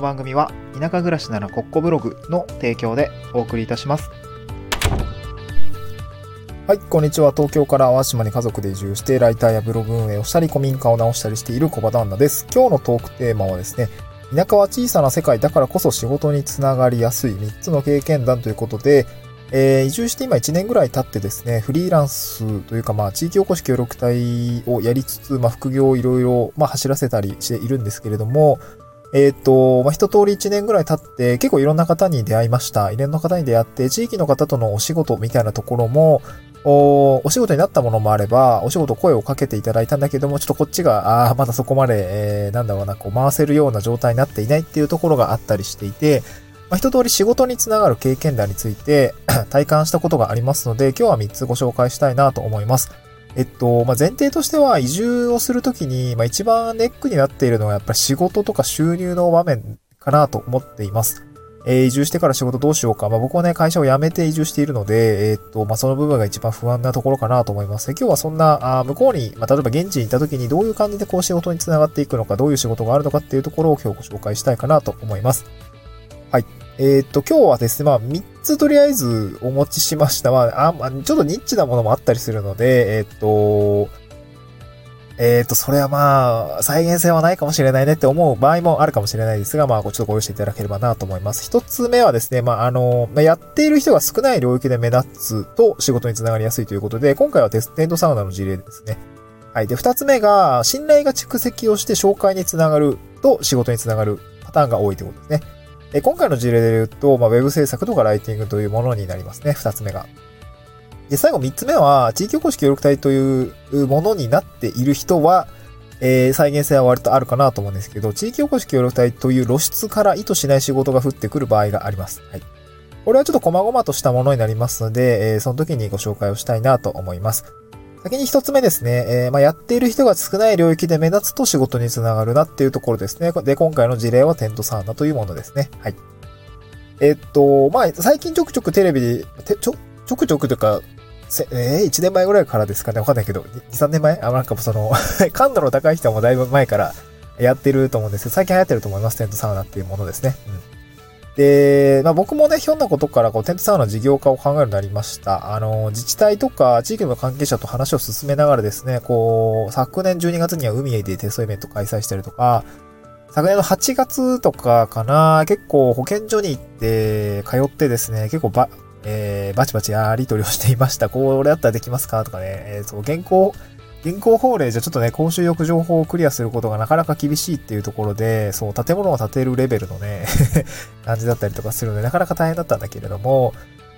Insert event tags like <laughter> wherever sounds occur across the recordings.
の番組は田舎暮らしならコッコブログの提供でお送りいたします。はい、こんにちは。東京から淡島に家族で移住して、ライターやブログ運営をしたり、古民家を直したりしている小場旦那です。今日のトークテーマはですね、田舎は小さな世界だからこそ仕事につながりやすい3つの経験談ということで、えー、移住して今1年ぐらい経ってですね、フリーランスというかまあ地域おこし協力隊をやりつつ、まあ副業をいろいろま走らせたりしているんですけれども、えっ、と、まあ、一通り1年ぐらい経って結構いろんな方に出会いました。いろんな方に出会って、地域の方とのお仕事みたいなところも、お、お仕事になったものもあれば、お仕事声をかけていただいたんだけども、ちょっとこっちが、ああ、まだそこまで、えー、なんだろうな、こう回せるような状態になっていないっていうところがあったりしていて、まあ、一通り仕事につながる経験談について <clears throat> 体感したことがありますので、今日は3つご紹介したいなと思います。えっと、まあ、前提としては移住をするときに、まあ、一番ネックになっているのはやっぱり仕事とか収入の場面かなと思っています。えー、移住してから仕事どうしようか。まあ、僕はね、会社を辞めて移住しているので、えー、っと、まあ、その部分が一番不安なところかなと思います。今日はそんな、あ向こうに、まあ、例えば現地に行った時にどういう感じでこう仕事につながっていくのか、どういう仕事があるのかっていうところを今日ご紹介したいかなと思います。はい。えー、っと、今日はですね、まあ、3つとりあえずお持ちしました。まあ、あ、まあ、ちょっとニッチなものもあったりするので、えー、っと、えっ、ー、と、それはまあ、再現性はないかもしれないねって思う場合もあるかもしれないですが、まあ、ちょっとご用意していただければなと思います。一つ目はですね、まあ、あの、やっている人が少ない領域で目立つと仕事につながりやすいということで、今回はテントサウナの事例ですね。はい。で、二つ目が、信頼が蓄積をして紹介につながると仕事につながるパターンが多いということですね。今回の事例で言うと、まあ、ウェブ制作とかライティングというものになりますね。二つ目が。で、最後三つ目は、地域おこし協力隊というものになっている人は、えー、再現性は割とあるかなと思うんですけど、地域おこし協力隊という露出から意図しない仕事が降ってくる場合があります。はい。これはちょっと細々としたものになりますので、えー、その時にご紹介をしたいなと思います。先に一つ目ですね、えー、まあ、やっている人が少ない領域で目立つと仕事につながるなっていうところですね。で、今回の事例はテントサウナというものですね。はい。えー、っと、まあ、最近ちょくちょくテレビで、ちょ、ちょくちょくというか、えー、1年前ぐらいからですかねわかんないけど、2、3年前？あ、なんかその <laughs> 感度の高い人もだいぶ前からやってると思うんですけど、最近流行ってると思います、テントサウナっていうものですね。うん。で、まあ僕もね、ひょんなことからこうテントサウナ事業化を考えるようになりました。あの、自治体とか地域の関係者と話を進めながらですね、こう、昨年12月には海へでテストイベント開催したりとか、昨年の8月とかかな、結構保健所に行って通ってですね、結構ば、えー、バチバチやり取りをしていました。これだったらできますか？とかね、えー、そう、現行、現行法令じゃちょっとね、公衆浴情報をクリアすることがなかなか厳しいっていうところで、そう、建物を建てるレベルのね <laughs> 感じだったりとかするので、なかなか大変だったんだけれども、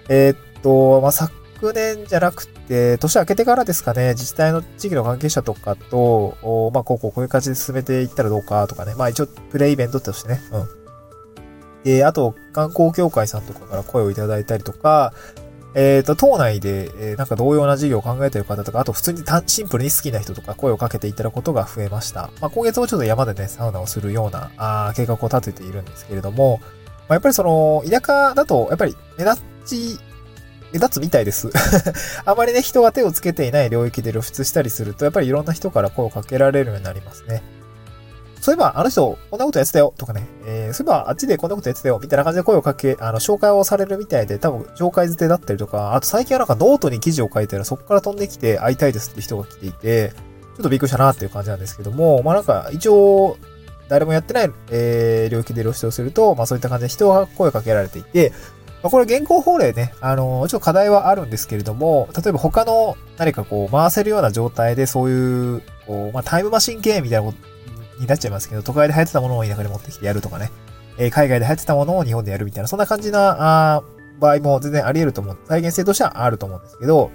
えー、っと、まあ、昨年じゃなくて、年明けてからですかね、自治体の地域の関係者とかと、まあ、こうこうこういう感じで進めていったらどうかとかね、まあ一応プレイイベントとしてね、うん、で、あと、観光協会さんとかから声をいただいたりとか、えっ、ー、と、島内で、え、なんか同様な事業を考えている方とか、あと普通にシンプルに好きな人とか声をかけていただくことが増えました。まあ、今月もちょっと山でね、サウナをするような、あ計画を立てているんですけれども、まあ、やっぱりその、田舎だと、やっぱり目立ち、目立つみたいです。<laughs> あまりね、人が手をつけていない領域で露出したりすると、やっぱりいろんな人から声をかけられるようになりますね。そういえば、あの人、こんなことやってたよ、とかね、えー、そういえば、あっちでこんなことやってたよ、みたいな感じで声をかけ、あの、紹介をされるみたいで、多分、紹介捨てだったりとか、あと最近はなんかノートに記事を書いてら、そこから飛んできて会いたいですって人が来ていて、ちょっとびっくりしたなっていう感じなんですけども、まあなんか、一応、誰もやってない、えー、領域で露出をすると、まあそういった感じで人が声をかけられていて、まあ、これ現行法令ね、あのー、ちょっと課題はあるんですけれども、例えば他の何かこう回せるような状態でそういう、こう、まあタイムマシン系みたいなことになっちゃいますけど、都会で流行ってたものを田舎に持ってきてやるとかね、えー、海外で流行ってたものを日本でやるみたいな、そんな感じな、あ場合も全然あり得ると思う。再現性としてはあると思うんですけど、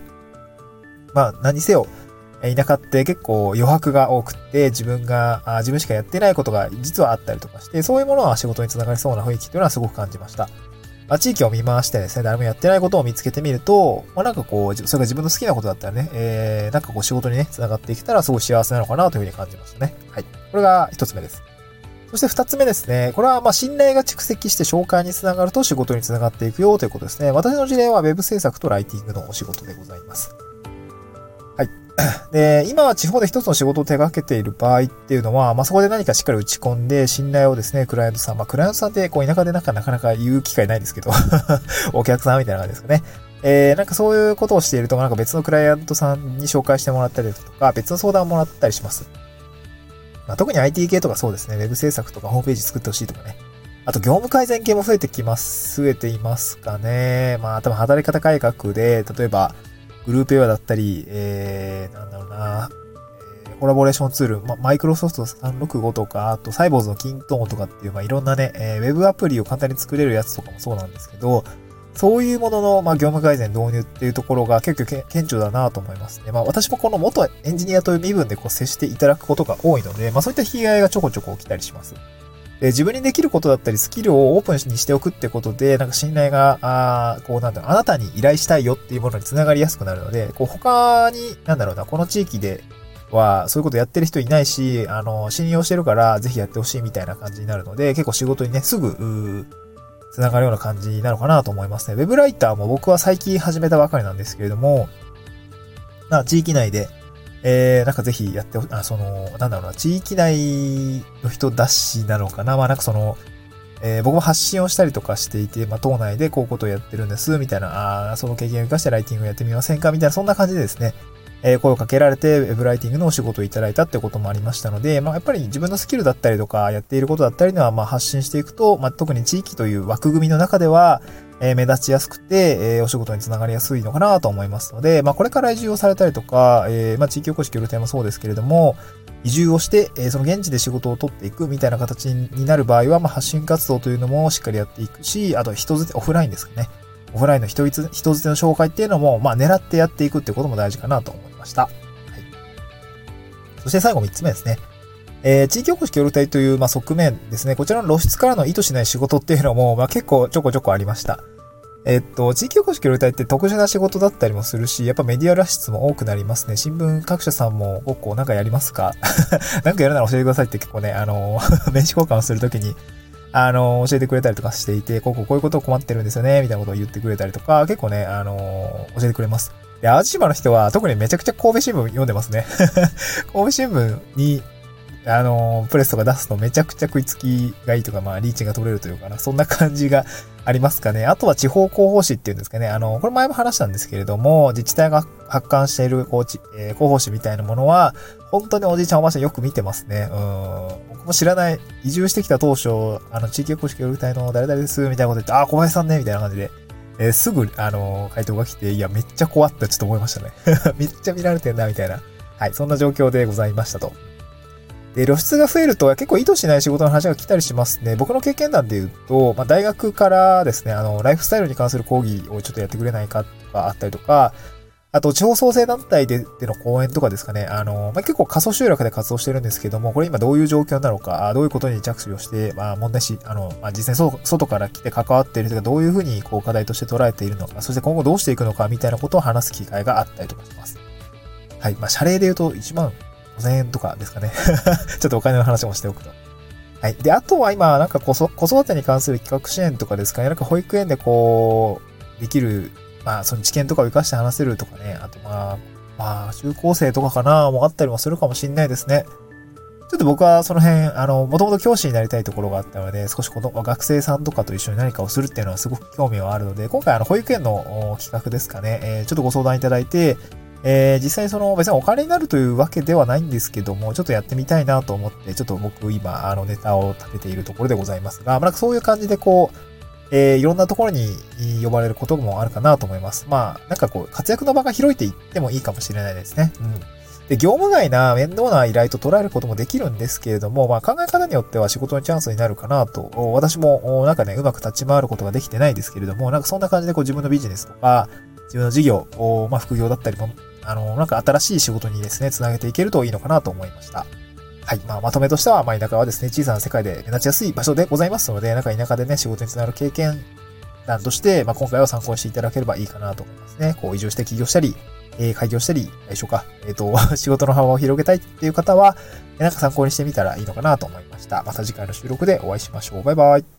まあ、何せよ、田舎って結構余白が多くって、自分が、あ自分しかやってないことが実はあったりとかして、そういうものは仕事につながりそうな雰囲気というのはすごく感じました。まあ、地域を見回してですね、誰もやってないことを見つけてみると、まあ、なんかこう、それが自分の好きなことだったらね、えー、なんかこう仕事にね、繋がっていけたらすごい幸せなのかなというふうに感じましたね。はい。これが一つ目です。そして二つ目ですね。これはま信頼が蓄積して紹介につながると仕事につながっていくよということですね。私の事例は Web 制作とライティングのお仕事でございます。<clears throat> で、今は地方で一つの仕事を手掛けている場合っていうのは、まあ、そこで何かしっかり打ち込んで、信頼をですね、クライアントさん、まあ、クライアントさんってこう田舎でなんかなかなか言う機会ないですけど <laughs> お客さんみたいな感じですかね。えー、なんかそういうことをしていると、なんか別のクライアントさんに紹介してもらったりとか、別の相談をもらったりします。まあ、特に IT 系とかそうですね、ウェブ制作とかホームページ作ってほしいとかね。あと、業務改善系も増えてきます、増えていますかね。まあ、多分働き方改革で、例えば、グループウェアだったり、えー、なんだろうな、えー、コラボレーションツール、マイクロソフト365とか、あと、サイボーズのキントーンとかっていう、まあ、いろんなね、えー、ウェブアプリを簡単に作れるやつとかもそうなんですけど、そういうものの、まあ、業務改善導入っていうところが結構顕著だなと思いますね。まあ、私もこの元エンジニアという身分でこう接していただくことが多いので、まあ、そういった被害がちょこちょこ起きたりします。で自分にできることだったり、スキルをオープンにしておくってことで、なんか信頼が、あこうなんだろう、あなたに依頼したいよっていうものにつながりやすくなるので、こう他に、なんだろうな、この地域ではそういうことやってる人いないし、あの、信用してるからぜひやってほしいみたいな感じになるので、結構仕事にね、すぐ、繋がるような感じなのかなと思いますね。ウェブライターも僕は最近始めたばかりなんですけれども、な地域内で、えー、なんかぜひやってあ、その、なんだろうな、地域内の人だしなのかな？まあなんかその、えー、僕も発信をしたりとかしていて、まあ、党内でこういうことをやってるんです、みたいな、あその経験を生かしてライティングをやってみませんかみたいな、そんな感じでですね、えー、声をかけられて、ウェブライティングのお仕事をいただいたってこともありましたので、まあ、やっぱり自分のスキルだったりとか、やっていることだったりのは、まあ、発信していくと、まあ、特に地域という枠組みの中では、え、目立ちやすくて、え、お仕事につながりやすいのかなと思いますので、まあ、これから移住をされたりとか、え、まあ、地域おこし協力隊もそうですけれども、移住をして、え、その現地で仕事を取っていくみたいな形になる場合は、まあ、発信活動というのもしっかりやっていくし、あと人づて、オフラインですかね。オフラインの人人づての紹介っていうのも、まあ、狙ってやっていくってことも大事かなと思いました。はいそして最後3つ目ですね。えー、地域おこし協力隊という、まあ、側面ですね。こちらの露出からの意図しない仕事っていうのも、まあ、結構ちょこちょこありました。えっと、地域おこし協力隊って特殊な仕事だったりもするし、やっぱメディア露出も多くなりますね。新聞各社さんもごっこなんかやりますか？<laughs> なんかやるなら教えてくださいって結構ね、あの、<laughs> 名刺交換をするときに、あの、教えてくれたりとかしていて、こここういうことを困ってるんですよね、みたいなことを言ってくれたりとか、結構ね、あの、教えてくれます。で、淡路島の人は特にめちゃくちゃ神戸新聞読んでますね。<laughs> 神戸新聞に、あの、プレスとか出すとめちゃくちゃ食いつきがいいとか、まあ、リーチが取れるというかな、そんな感じがありますかね。あとは地方広報誌っていうんですかね。あの、これ前も話したんですけれども、自治体が発刊しているこうち、えー、広報誌みたいなものは、本当におじいちゃんおばあちゃんよく見てますね。うん。僕も知らない、移住してきた当初、あの、地域おこし協力隊の誰々です、みたいなこと言って、あ、小林さんね、みたいな感じで、えー、すぐ、あのー、回答が来て、いや、めっちゃ怖ってちょっと思いましたね。<laughs> めっちゃ見られてんな、みたいな。はい、そんな状況でございましたと。で、露出が増えると結構意図しない仕事の話が来たりしますね。僕の経験談で言うと、まあ、大学からですね、あの、ライフスタイルに関する講義をちょっとやってくれないかとかあったりとか、あと、地方創生団体ででの講演とかですかね。あの、まあ、結構過疎集落で活動してるんですけども、これ今どういう状況なのか、どういうことに着手をして、まあ、問題し、あの、まあ、実際に外から来て関わっている人がどういうふうにこう課題として捉えているのか、そして今後どうしていくのかみたいなことを話す機会があったりとかします。はい。まあ、謝礼で言うと1万5000円とかですかね。<laughs> ちょっとお金の話もしておくと。はい。で、あとは今、なんか子育てに関する企画支援とかですかね。なんか保育園でこう、できるまあ、その知見とかを活かして話せるとかね、あとまあ、まあ、中高生とかかな、もあったりもするかもしんないですね。ちょっと僕はその辺、あの、もともと教師になりたいところがあったので、少しこの学生さんとかと一緒に何かをするっていうのはすごく興味はあるので、今回あの、保育園の企画ですかね、えー、ちょっとご相談いただいて、えー、実際その別にお金になるというわけではないんですけども、ちょっとやってみたいなと思って、ちょっと僕今、あのネタを立てているところでございますが、まあ、なんかそういう感じでこう、えー、いろんなところに呼ばれることもあるかなと思います。まあ、なんかこう、活躍の場が広いっていってもいいかもしれないですね。うん。で、業務外な面倒な依頼と捉えることもできるんですけれども、まあ考え方によっては仕事のチャンスになるかなと、私もなんかね、うまく立ち回ることができてないですけれども、なんかそんな感じでこう自分のビジネスとか、自分の事業、まあ副業だったりも、あの、なんか新しい仕事にですね、つなげていけるといいのかなと思いました。はい。まあ、まとめとしては、まあ、田舎はですね、小さな世界で目立ちやすい場所でございますので、なんか田舎でね、仕事につながる経験談として、まあ、今回は参考にしていただければいいかなと思いますね。こう、移住して起業したり、えー、開業したり、来週か、えっ、ー、と、<laughs> 仕事の幅を広げたいっていう方は、なんか参考にしてみたらいいのかなと思いました。また次回の収録でお会いしましょう。バイバイ。